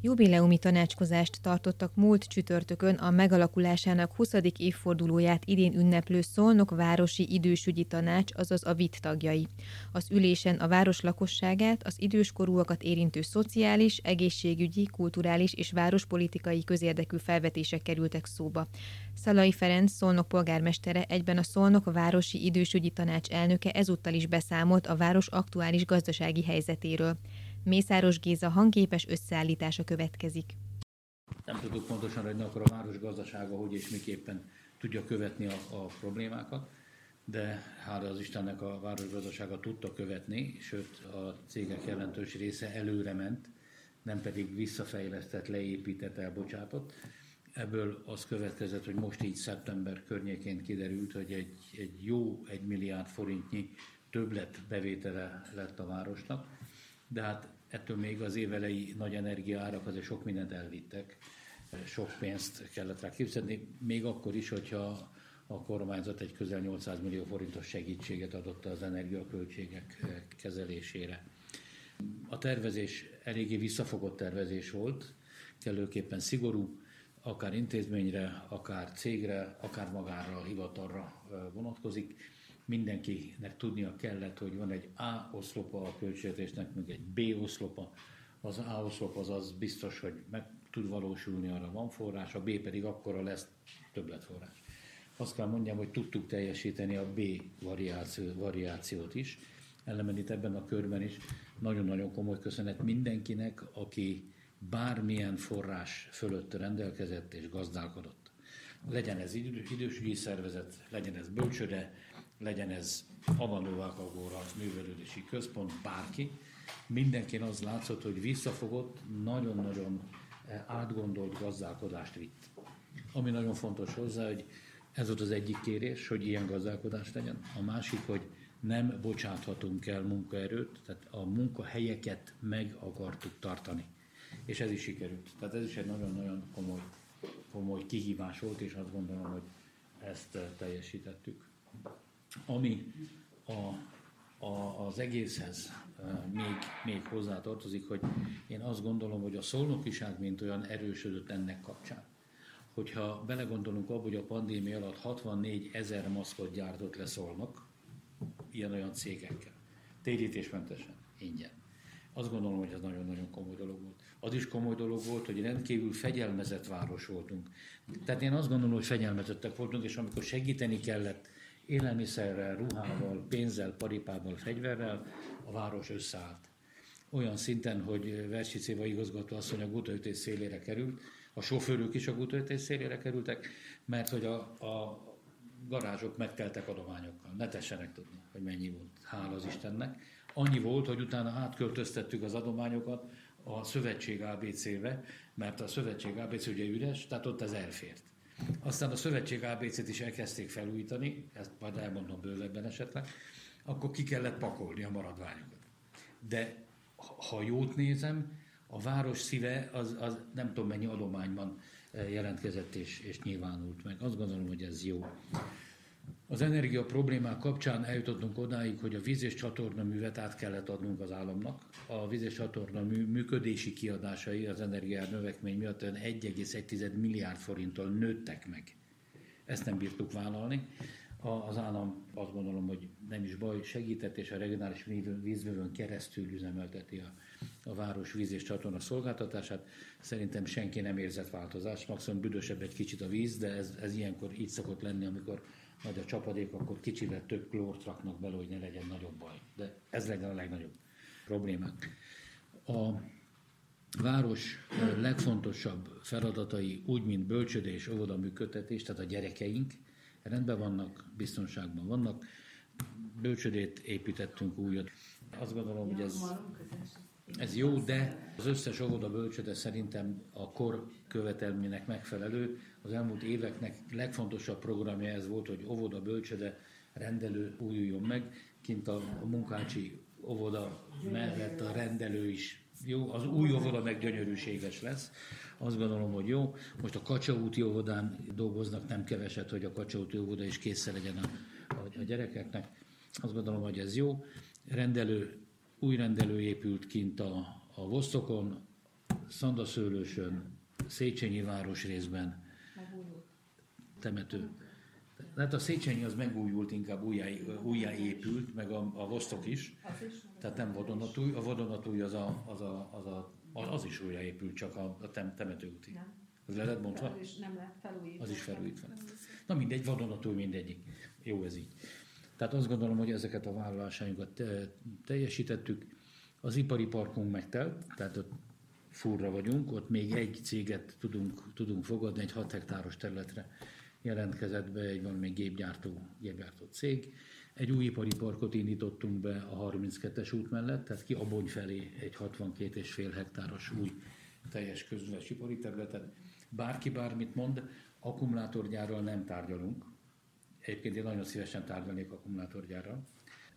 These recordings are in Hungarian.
Jubileumi tanácskozást tartottak múlt csütörtökön a megalakulásának 20. évfordulóját idén ünneplő Szolnok Városi Idősügyi Tanács, azaz a VIT tagjai. Az ülésen a város lakosságát, az időskorúakat érintő szociális, egészségügyi, kulturális és várospolitikai közérdekű felvetések kerültek szóba. Szalai Ferenc Szolnok polgármestere egyben a Szolnok Városi Idősügyi Tanács elnöke ezúttal is beszámolt a város aktuális gazdasági helyzetéről. Mészáros Géza hangképes összeállítása következik. Nem tudjuk pontosan, hogy akkor a város gazdasága hogy és miképpen tudja követni a, a problémákat, de hála az Istennek a város gazdasága tudta követni, sőt a cégek jelentős része előre ment, nem pedig visszafejlesztett, leépített, elbocsátott. Ebből az következett, hogy most így szeptember környékén kiderült, hogy egy, egy jó egy milliárd forintnyi többlet bevétele lett a városnak, de hát ettől még az évelei nagy energiaárak azért sok mindent elvittek, sok pénzt kellett rá képzelni, még akkor is, hogyha a kormányzat egy közel 800 millió forintos segítséget adott az energiaköltségek kezelésére. A tervezés eléggé visszafogott tervezés volt, kellőképpen szigorú, akár intézményre, akár cégre, akár magára a hivatalra vonatkozik mindenkinek tudnia kellett, hogy van egy A oszlopa a költségvetésnek, meg egy B oszlopa. Az A oszlop az az biztos, hogy meg tud valósulni, arra van forrás, a B pedig akkora lesz többletforrás. Azt kell mondjam, hogy tudtuk teljesíteni a B variáció, variációt is, ellenben itt ebben a körben is nagyon-nagyon komoly köszönet mindenkinek, aki bármilyen forrás fölött rendelkezett és gazdálkodott. Legyen ez idősügyi szervezet, legyen ez bölcsöde, legyen ez Avanóvákagóra művelődési központ, bárki, mindenkin az látszott, hogy visszafogott, nagyon-nagyon eh, átgondolt gazdálkodást vitt. Ami nagyon fontos hozzá, hogy ez volt az egyik kérés, hogy ilyen gazdálkodás legyen. A másik, hogy nem bocsáthatunk el munkaerőt, tehát a munkahelyeket meg akartuk tartani. És ez is sikerült. Tehát ez is egy nagyon-nagyon komoly, komoly kihívás volt, és azt gondolom, hogy ezt eh, teljesítettük. Ami a, a, az egészhez még, még hozzá tartozik, hogy én azt gondolom, hogy a szolnokiság mint olyan erősödött ennek kapcsán. Hogyha belegondolunk abba, hogy a pandémia alatt 64 ezer maszkot gyártott le szolnok, ilyen-olyan cégekkel, térítésmentesen, ingyen. Azt gondolom, hogy ez nagyon-nagyon komoly dolog volt. Az is komoly dolog volt, hogy rendkívül fegyelmezett város voltunk. Tehát én azt gondolom, hogy fegyelmezettek voltunk, és amikor segíteni kellett élelmiszerrel, ruhával, pénzzel, paripával, fegyverrel a város összeállt. Olyan szinten, hogy Versi Céva igazgató asszony a gutaütés szélére került, a sofőrök is a gutaütés szélére kerültek, mert hogy a, a garázsok megteltek adományokkal. Ne tessenek tudni, hogy mennyi volt. Hála az Istennek. Annyi volt, hogy utána átköltöztettük az adományokat a Szövetség ABC-be, mert a Szövetség ABC ugye üres, tehát ott ez elfért. Aztán a Szövetség ABC-t is elkezdték felújítani, ezt majd elmondom bővebben esetleg, akkor ki kellett pakolni a maradványokat. De ha jót nézem, a város szíve az, az nem tudom mennyi adományban eh, jelentkezett és, és nyilvánult meg. Azt gondolom, hogy ez jó. Az energia problémák kapcsán eljutottunk odáig, hogy a víz és csatorna művet át kellett adnunk az államnak. A víz és csatorna mű, működési kiadásai az energiár növekmény miatt 1,1 milliárd forinttal nőttek meg. Ezt nem bírtuk vállalni. Az állam azt gondolom, hogy nem is baj, segített, és a regionális vízvövőn keresztül üzemelteti a, a város víz és csatorna szolgáltatását. Szerintem senki nem érzett változást, maximum büdösebb egy kicsit a víz, de ez, ez ilyenkor így szokott lenni, amikor nagy a csapadék, akkor kicsivel több klórt raknak bele, hogy ne legyen nagyobb baj. De ez legyen a legnagyobb problémák. A város legfontosabb feladatai úgy, mint óvoda működtetés, tehát a gyerekeink rendben vannak, biztonságban vannak. Bölcsödét építettünk újat. Azt gondolom, hogy ez ez jó, de az összes óvoda bölcsöde szerintem a kor követelménynek megfelelő. Az elmúlt éveknek legfontosabb programja ez volt, hogy óvoda bölcsöde rendelő újuljon meg. Kint a, munkácsi óvoda mellett a rendelő is jó, az új óvoda meg gyönyörűséges lesz. Azt gondolom, hogy jó. Most a Kacsaúti óvodán dolgoznak nem keveset, hogy a Kacsaúti óvoda is készre legyen a, a, a gyerekeknek. Azt gondolom, hogy ez jó. Rendelő, új rendelő épült kint a, a Vosztokon, Szandaszőlősön, Széchenyi város részben. Temető. Hát a Széchenyi az megújult, inkább újjáépült, meg a, a Vostok is. Tehát nem vadonatúj. A vadonatúj az, a, az, a, az, a, az is újjáépült, csak a, a tem, temetőúti. Nem. Az le lett? Az is nem lett felújítva. Az is felújítva. Na mindegy, vadonatúj mindegyik. Jó ez így. Tehát azt gondolom, hogy ezeket a vállalásainkat te, teljesítettük. Az ipari parkunk megtelt, tehát ott furra vagyunk, ott még egy céget tudunk, tudunk fogadni, egy 6 hektáros területre jelentkezett be egy valami gépgyártó, gépgyártó cég. Egy új ipari parkot indítottunk be a 32-es út mellett, tehát ki Abony felé egy 62,5 hektáros új teljes közüles ipari területet. Bárki bármit mond, akkumulátorgyárral nem tárgyalunk. Egyébként én nagyon szívesen tárgyalnék akkumulátorgyárral,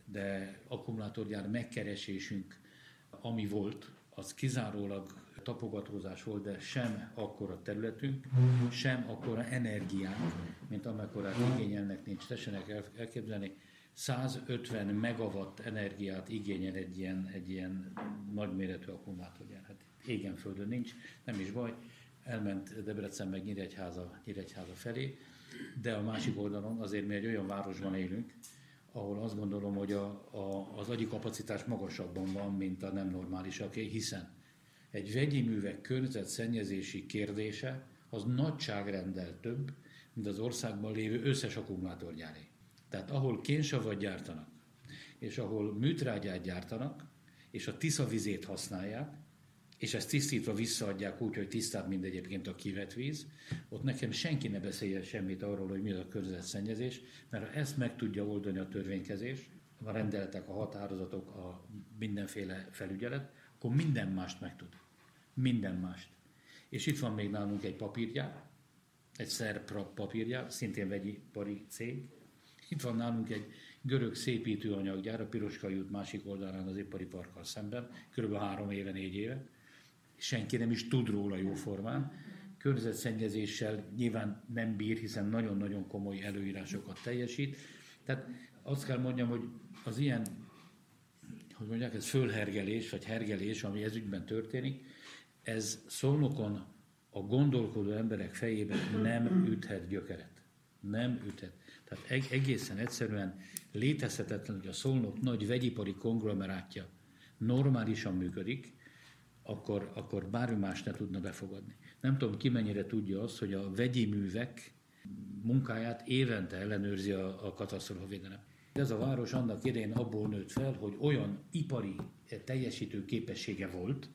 de akkumulátorgyár megkeresésünk, ami volt, az kizárólag tapogatózás volt, de sem akkora területünk, sem akkora energiánk, mint amekkorát igényelnek nincs. Tessenek elképzelni, 150 megawatt energiát igényel egy ilyen, egy ilyen nagyméretű akkumulátorgyár. Hát égen földön nincs, nem is baj, elment Debrecen meg Nyíregyháza, Nyíregyháza felé, de a másik oldalon azért mi egy olyan városban élünk, ahol azt gondolom, hogy a, a, az agyi kapacitás magasabban van, mint a nem normálisaké, hiszen egy vegyi művek környezetszennyezési kérdése az nagyságrendel több, mint az országban lévő összes akkumulátorgyáré. Tehát ahol kénsavat gyártanak, és ahol műtrágyát gyártanak, és a Tisza vizét használják, és ezt tisztítva visszaadják úgy, hogy tisztább, mint egyébként a kivett víz, ott nekem senki ne beszélje semmit arról, hogy mi az a környezetszennyezés, mert ha ezt meg tudja oldani a törvénykezés, a rendeletek, a határozatok, a mindenféle felügyelet, akkor minden mást megtud. Minden mást. És itt van még nálunk egy papírgyár, egy szerb papírgyár, szintén vegyi pari cég. Itt van nálunk egy görög szépítőanyaggyár, a Piroska út másik oldalán az ipari parkkal szemben, kb. három éve, négy éve. Senki nem is tud róla jóformán. Környezetszennyezéssel nyilván nem bír, hiszen nagyon-nagyon komoly előírásokat teljesít. Tehát azt kell mondjam, hogy az ilyen hogy mondják, ez fölhergelés, vagy hergelés, ami ez ügyben történik, ez szolnokon a gondolkodó emberek fejében nem üthet gyökeret. Nem üthet. Tehát egészen egyszerűen létezhetetlen, hogy a szolnok nagy vegyipari konglomerátja normálisan működik, akkor, akkor bármi más ne tudna befogadni. Nem tudom, ki mennyire tudja azt, hogy a vegyi művek munkáját évente ellenőrzi a, a katasztrofavédelem. Ez a város annak idején abból nőtt fel, hogy olyan ipari teljesítő képessége volt,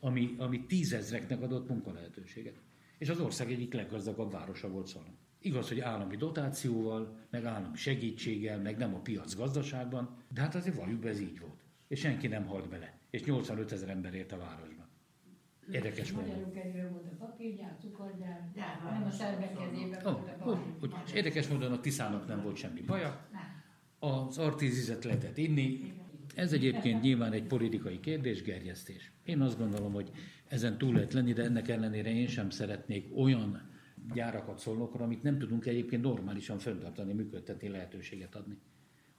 ami, ami tízezreknek adott munkalehetőséget. És az ország egyik leggazdagabb városa volt Szalon. Igaz, hogy állami dotációval, meg állami segítséggel, meg nem a piac gazdaságban, de hát azért be, ez így volt. És senki nem halt bele. És 85 ezer ember ért a városban. Érdekes módon. Magyarul kerül volt a papírgyár, cukorgyár, nem a szervek kezében oh, volt a oh, És érdekes módon a Tiszának nem volt semmi baja. Az artízizet lehetett inni. Ez egyébként nyilván egy politikai kérdés, gerjesztés. Én azt gondolom, hogy ezen túl lehet lenni, de ennek ellenére én sem szeretnék olyan gyárakat szólnokra, amit nem tudunk egyébként normálisan fenntartani, működtetni, lehetőséget adni.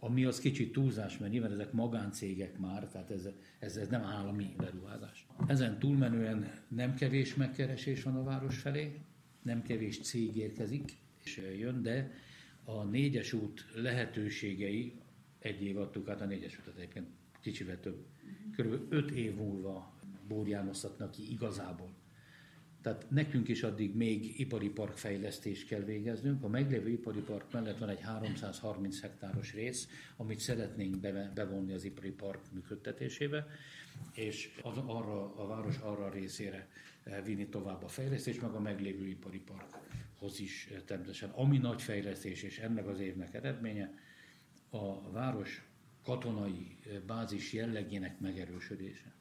Ami az kicsit túlzás, mert nyilván ezek magáncégek már, tehát ez, ez, ez nem állami beruházás. Ezen túlmenően nem kevés megkeresés van a város felé, nem kevés cég érkezik és jön, de a négyes út lehetőségei, egy év adtuk át a négyes utat egyébként kicsivel több, körülbelül öt év múlva bórjánoztatnak ki igazából. Tehát nekünk is addig még ipari parkfejlesztést kell végeznünk. A meglévő ipari park mellett van egy 330 hektáros rész, amit szeretnénk bevonni az ipari park működtetésébe, és az, arra, a város arra részére eh, vinni tovább a fejlesztést, meg a meglévő ipari parkhoz is eh, természetesen. Ami nagy fejlesztés, és ennek az évnek eredménye, a város katonai eh, bázis jellegének megerősödése,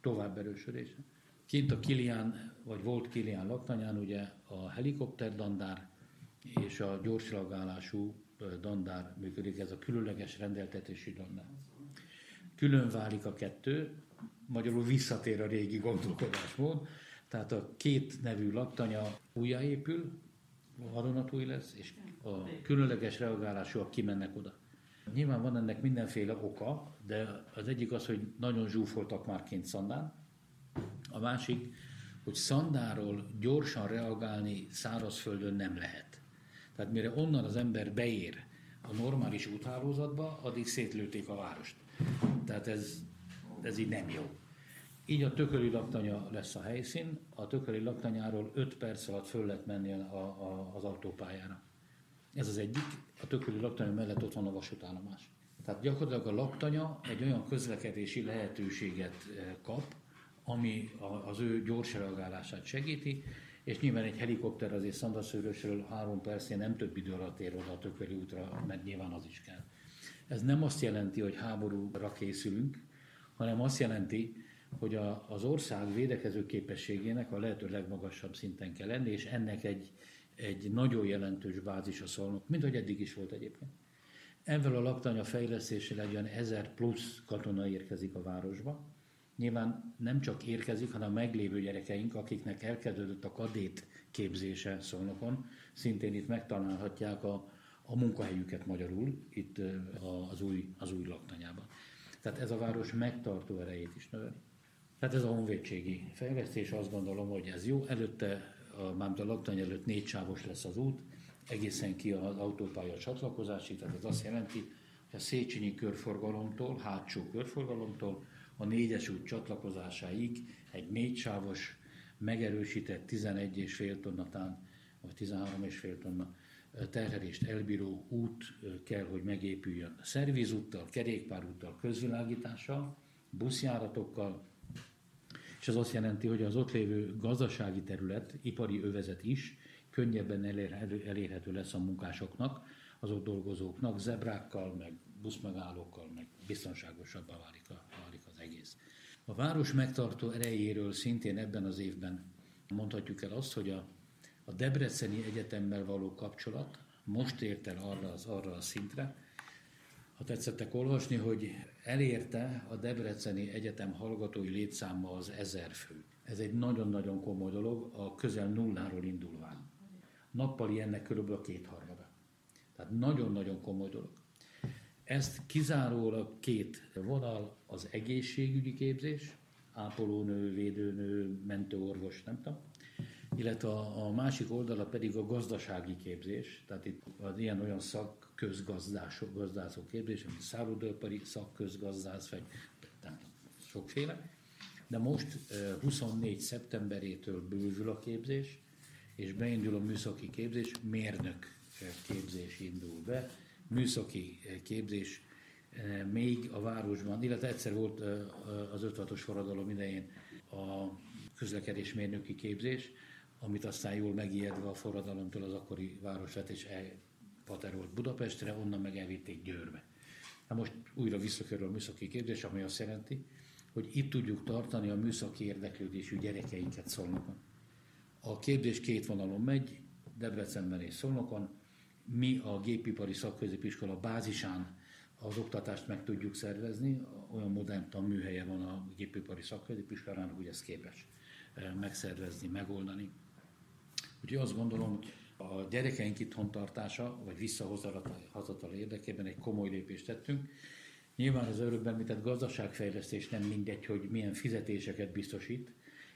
tovább erősödése. Kint a Kilián, vagy volt Kilián laktanyán ugye a helikopter dandár és a gyorslagálású eh, dandár működik, ez a különleges rendeltetési dandár. Külön válik a kettő, magyarul visszatér a régi gondolkodásmód, tehát a két nevű laktanya újjáépül, vadonatúj lesz, és a különleges reagálásúak kimennek oda. Nyilván van ennek mindenféle oka, de az egyik az, hogy nagyon zsúfoltak már kint Szandán. A másik, hogy Szandáról gyorsan reagálni szárazföldön nem lehet. Tehát mire onnan az ember beér a normális úthálózatba, addig szétlőtték a várost. Tehát ez, ez így nem jó. Így a tököli laktanya lesz a helyszín, a tököli laktanyáról 5 perc alatt föl lehet menni a, a, az autópályára. Ez az egyik, a tököli laktanya mellett ott van a vasútállomás. Tehát gyakorlatilag a laktanya egy olyan közlekedési lehetőséget eh, kap, ami az ő gyors reagálását segíti, és nyilván egy helikopter azért Szandaszőrösről három percén nem több idő alatt ér oda a tököli útra, mert nyilván az is kell. Ez nem azt jelenti, hogy háborúra készülünk, hanem azt jelenti, hogy a, az ország védekező képességének a lehető legmagasabb szinten kell lenni, és ennek egy, egy nagyon jelentős bázis a szolnok, mint hogy eddig is volt egyébként. Ezzel a laktanya fejlesztéssel egy olyan ezer plusz katona érkezik a városba. Nyilván nem csak érkezik, hanem a meglévő gyerekeink, akiknek elkezdődött a kadét képzése szolnokon, szintén itt megtalálhatják a, a munkahelyüket magyarul, itt az új, az új laktanyában. Tehát ez a város megtartó erejét is növeli. Tehát ez a honvédségi fejlesztés, azt gondolom, hogy ez jó. Előtte, mármint a laktany előtt négy sávos lesz az út, egészen ki az autópálya csatlakozásig, tehát ez azt jelenti, hogy a Széchenyi körforgalomtól, hátsó körforgalomtól a négyes út csatlakozásáig egy négy sávos, megerősített 11,5 tonnatán, vagy 13,5 tonna terhelést elbíró út kell, hogy megépüljön. Szervizúttal, kerékpárúttal, közvilágítással, buszjáratokkal, és ez azt jelenti, hogy az ott lévő gazdasági terület, ipari övezet is könnyebben elérhető, lesz a munkásoknak, az ott dolgozóknak, zebrákkal, meg buszmegállókkal, meg biztonságosabbá válik, a, egész. A város megtartó erejéről szintén ebben az évben mondhatjuk el azt, hogy a, a Debreceni Egyetemmel való kapcsolat most ért el arra, az, arra a szintre, ha tetszettek olvasni, hogy elérte a Debreceni Egyetem hallgatói létszáma az ezer fő. Ez egy nagyon-nagyon komoly dolog, a közel nulláról indulván. Nappali ennek körülbelül a kétharmada. Tehát nagyon-nagyon komoly dolog. Ezt kizárólag két vonal, az egészségügyi képzés, ápolónő, védőnő, mentőorvos, nem tudom, illetve a, a másik oldala pedig a gazdasági képzés, tehát itt az ilyen-olyan szak közgazdászok, gazdászok képzése, mint szállodőpari szakközgazdász, vagy tudom, sokféle. De most 24. szeptemberétől bővül a képzés, és beindul a műszaki képzés, mérnök képzés indul be, műszaki képzés még a városban, illetve egyszer volt az 56-os forradalom idején a közlekedés mérnöki képzés, amit aztán jól megijedve a forradalomtól az akkori városvetés elpaterolt Budapestre, onnan meg elvitték Győrbe. Na most újra visszakerül a műszaki képzés, ami azt jelenti, hogy itt tudjuk tartani a műszaki érdeklődésű gyerekeinket Szolnokon. A képzés két vonalon megy, Debrecenben és Szolnokon. Mi a gépipari szakközépiskola bázisán az oktatást meg tudjuk szervezni, olyan modern tanműhelye van a gépipari szakközépiskolának, hogy ez képes eh, megszervezni, megoldani. Úgyhogy azt gondolom, hogy a gyerekeink itthon tartása, vagy visszahozatal érdekében egy komoly lépést tettünk. Nyilván az előbb említett gazdaságfejlesztés nem mindegy, hogy milyen fizetéseket biztosít,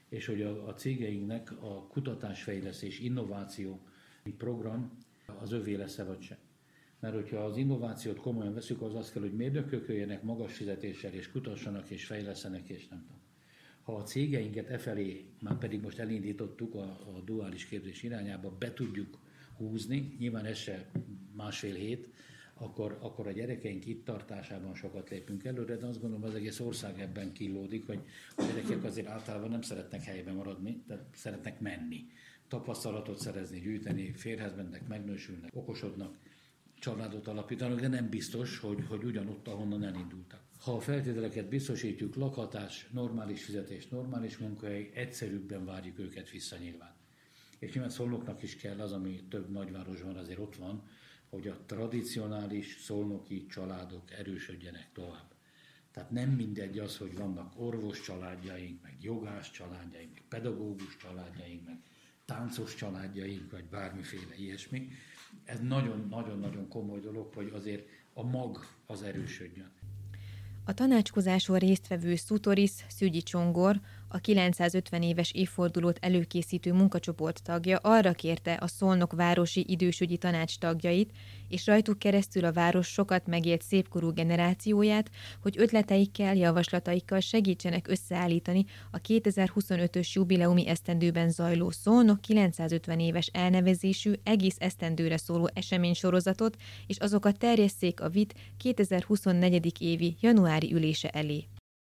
és hogy a, a cégeinknek a kutatásfejlesztés, innováció program az övé lesz-e vagy sem. Mert hogyha az innovációt komolyan veszük, az azt kell, hogy mérnökök jöjjenek magas fizetéssel, és kutassanak, és fejleszenek, és nem tudom ha a cégeinket e felé, már pedig most elindítottuk a, a duális képzés irányába, be tudjuk húzni, nyilván ez se másfél hét, akkor, akkor a gyerekeink itt tartásában sokat lépünk előre, de azt gondolom, az egész ország ebben killódik, hogy a gyerekek azért általában nem szeretnek helyben maradni, tehát szeretnek menni, tapasztalatot szerezni, gyűjteni, férhez mennek, megnősülnek, okosodnak, családot alapítanak, de nem biztos, hogy, hogy ugyanott, ahonnan elindultak. Ha a feltételeket biztosítjuk, lakhatás, normális fizetés, normális munkahely, egyszerűbben várjuk őket vissza nyilván. És nyilván szolnoknak is kell az, ami több nagyvárosban azért ott van, hogy a tradicionális szolnoki családok erősödjenek tovább. Tehát nem mindegy az, hogy vannak orvos családjaink, meg jogász családjaink, meg pedagógus családjaink, meg táncos családjaink, vagy bármiféle ilyesmi. Ez nagyon-nagyon-nagyon komoly dolog, hogy azért a mag az erősödjön. A tanácskozáson résztvevő Szutoris Szügyi Csongor, a 950 éves évfordulót előkészítő munkacsoport tagja arra kérte a Szolnok Városi Idősügyi Tanács tagjait, és rajtuk keresztül a város sokat megélt szépkorú generációját, hogy ötleteikkel, javaslataikkal segítsenek összeállítani a 2025-ös jubileumi esztendőben zajló Szolnok 950 éves elnevezésű egész esztendőre szóló eseménysorozatot, és azokat terjesszék a VIT 2024. évi januári ülése elé.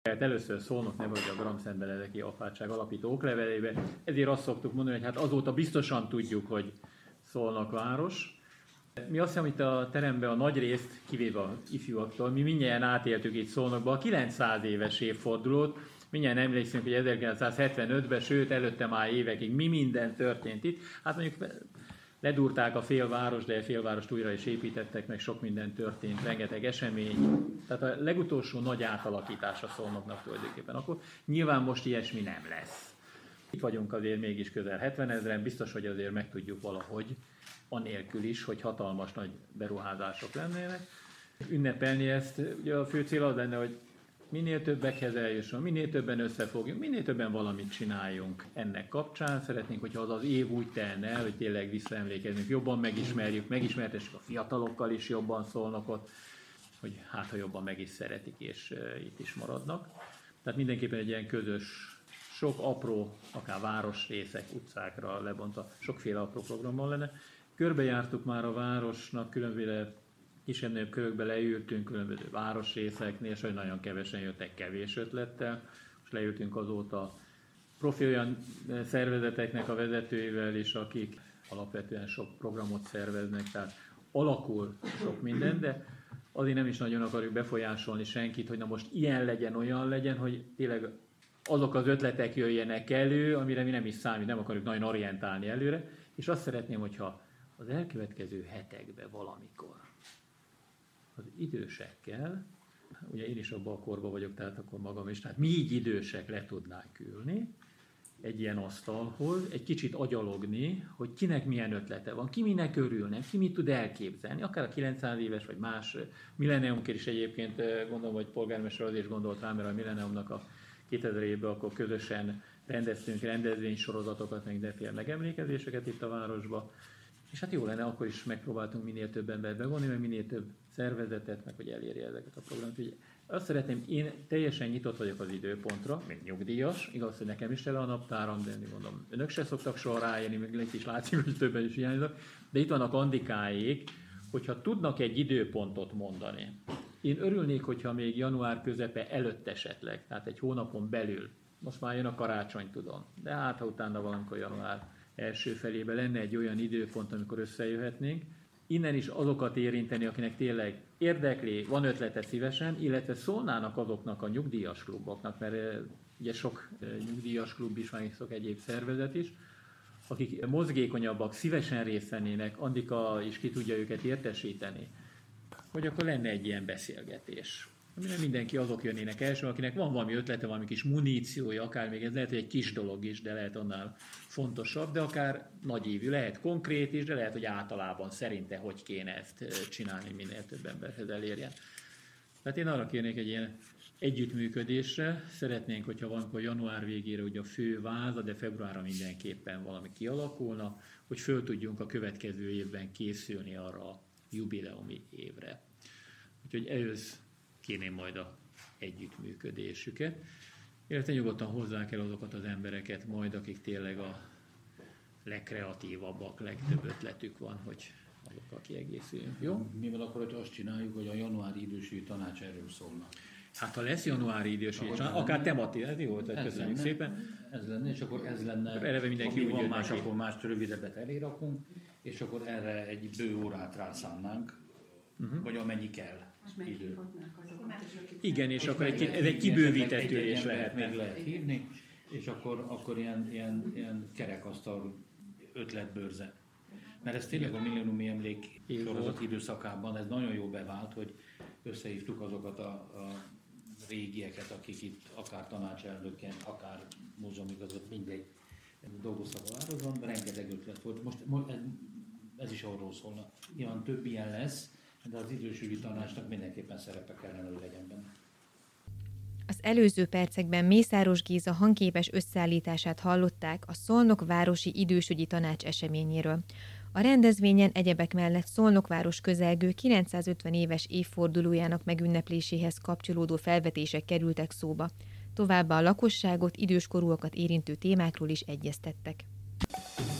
Tehát először szólnak nem hogy a Gramszent Benedeki apátság alapító oklevelébe, ezért azt szoktuk mondani, hogy hát azóta biztosan tudjuk, hogy szólnak város. Mi azt hiszem, hogy a teremben a nagy részt, kivéve a ifjúaktól, mi mindjárt átéltük itt Szolnokba a 900 éves évfordulót, mindjárt emlékszünk, hogy 1975-ben, sőt előtte már évekig mi minden történt itt. Hát mondjuk ledurták a félváros, de a félvárost újra is építettek, meg sok minden történt, rengeteg esemény. Tehát a legutolsó nagy átalakítása szólnoknak tulajdonképpen. Akkor nyilván most ilyesmi nem lesz. Itt vagyunk azért mégis közel 70 ezeren, biztos, hogy azért meg tudjuk valahogy, anélkül is, hogy hatalmas nagy beruházások lennének. Ünnepelni ezt, ugye a fő cél az lenne, hogy minél többekhez eljusson, minél többen összefogjunk, minél többen valamit csináljunk ennek kapcsán. Szeretnénk, hogyha az az év úgy telne el, hogy tényleg visszaemlékezünk, jobban megismerjük, megismertessük a fiatalokkal is jobban szólnak ott, hogy hát ha jobban meg is szeretik, és itt is maradnak. Tehát mindenképpen egy ilyen közös, sok apró, akár városrészek, utcákra lebontva, sokféle apró programmal lenne. Körbejártuk már a városnak különböző kisebb körökbe leültünk különböző városrészeknél, és hogy nagyon kevesen jöttek kevés ötlettel. Most leültünk azóta profi olyan szervezeteknek a vezetőivel is, akik alapvetően sok programot szerveznek, tehát alakul sok minden, de azért nem is nagyon akarjuk befolyásolni senkit, hogy na most ilyen legyen, olyan legyen, hogy tényleg azok az ötletek jöjjenek elő, amire mi nem is számít, nem akarjuk nagyon orientálni előre, és azt szeretném, hogyha az elkövetkező hetekben valamikor az idősekkel, ugye én is abban a korban vagyok, tehát akkor magam is, tehát mi így idősek le tudnánk ülni, egy ilyen asztalhoz, egy kicsit agyalogni, hogy kinek milyen ötlete van, ki minek örülne, ki mit tud elképzelni, akár a 900 éves, vagy más milleniumként is egyébként gondolom, hogy polgármester az is gondolt rá, mert a milleniumnak a 2000 évben akkor közösen rendeztünk rendezvénysorozatokat, meg mindenféle megemlékezéseket itt a városba, és hát jó lenne, akkor is megpróbáltunk minél több embert bevonni, mert minél több szervezetet, meg hogy elérje ezeket a programokat. Úgyhogy azt szeretném, én teljesen nyitott vagyok az időpontra, mint nyugdíjas, igaz, hogy nekem is tele a naptáram, de én mondom, önök se szoktak soha rájönni, még itt is látszik, hogy többen is hiányznak, de itt vannak Andikáék, hogyha tudnak egy időpontot mondani. Én örülnék, hogyha még január közepe előtt esetleg, tehát egy hónapon belül, most már jön a karácsony, tudom, de hát ha utána valamikor január első felébe lenne egy olyan időpont, amikor összejöhetnénk, innen is azokat érinteni, akinek tényleg érdekli, van ötlete szívesen, illetve szólnának azoknak a nyugdíjas kluboknak, mert ugye sok nyugdíjas klub is, meg sok egyéb szervezet is, akik mozgékonyabbak, szívesen részt vennének, Andika is ki tudja őket értesíteni, hogy akkor lenne egy ilyen beszélgetés nem mindenki azok jönnének első, akinek van valami ötlete, valami kis muníciója, akár még ez lehet, hogy egy kis dolog is, de lehet annál fontosabb, de akár nagyívű, lehet konkrét is, de lehet, hogy általában szerinte hogy kéne ezt csinálni, minél több emberhez elérjen. Tehát én arra kérnék egy ilyen együttműködésre. Szeretnénk, hogyha valamikor január végére ugye a fő váza, de februárra mindenképpen valami kialakulna, hogy föl tudjunk a következő évben készülni arra a jubileumi évre. Úgyhogy ehhez kérném majd a együttműködésüket. Illetve nyugodtan hozzá kell azokat az embereket majd, akik tényleg a legkreatívabbak, legtöbb ötletük van, hogy azokkal kiegészüljünk. Jó? Mivel akkor hogy azt csináljuk, hogy a januári idősügyi tanács erről szólna. Hát ha lesz januári idősügyi tanács, akár temati, ez jó, tehát köszönjük lenne, szépen. Ez lenne, és akkor ez lenne, Eleve mindenki úgy van más, neki. akkor más rövidebbet elérakunk, és akkor erre egy bő órát rászánnánk, uh-huh. vagy amennyi kell idő. Igen, és akkor egy, ez egy kibővített ülés lehet. lehetne. Meg lehet hívni, és akkor, akkor ilyen, ilyen, ilyen kerekasztal ötletbőrze. Mert ez tényleg a millenniumi emlék sorozat időszakában ez nagyon jó bevált, hogy összehívtuk azokat a, a régieket, akik itt akár tanácselnökként, akár múzeumigazgató, mindegy dolgoztak a városban, rengeteg ötlet volt. Most ez is arról szólna. Nyilván több ilyen lesz, de az idősügyi tanácsnak mindenképpen szerepe kellene, hogy legyen benne. Az előző percekben Mészáros Géza hangképes összeállítását hallották a Szolnok Városi Idősügyi Tanács eseményéről. A rendezvényen egyebek mellett Szolnokváros közelgő 950 éves évfordulójának megünnepléséhez kapcsolódó felvetések kerültek szóba. Továbbá a lakosságot, időskorúakat érintő témákról is egyeztettek.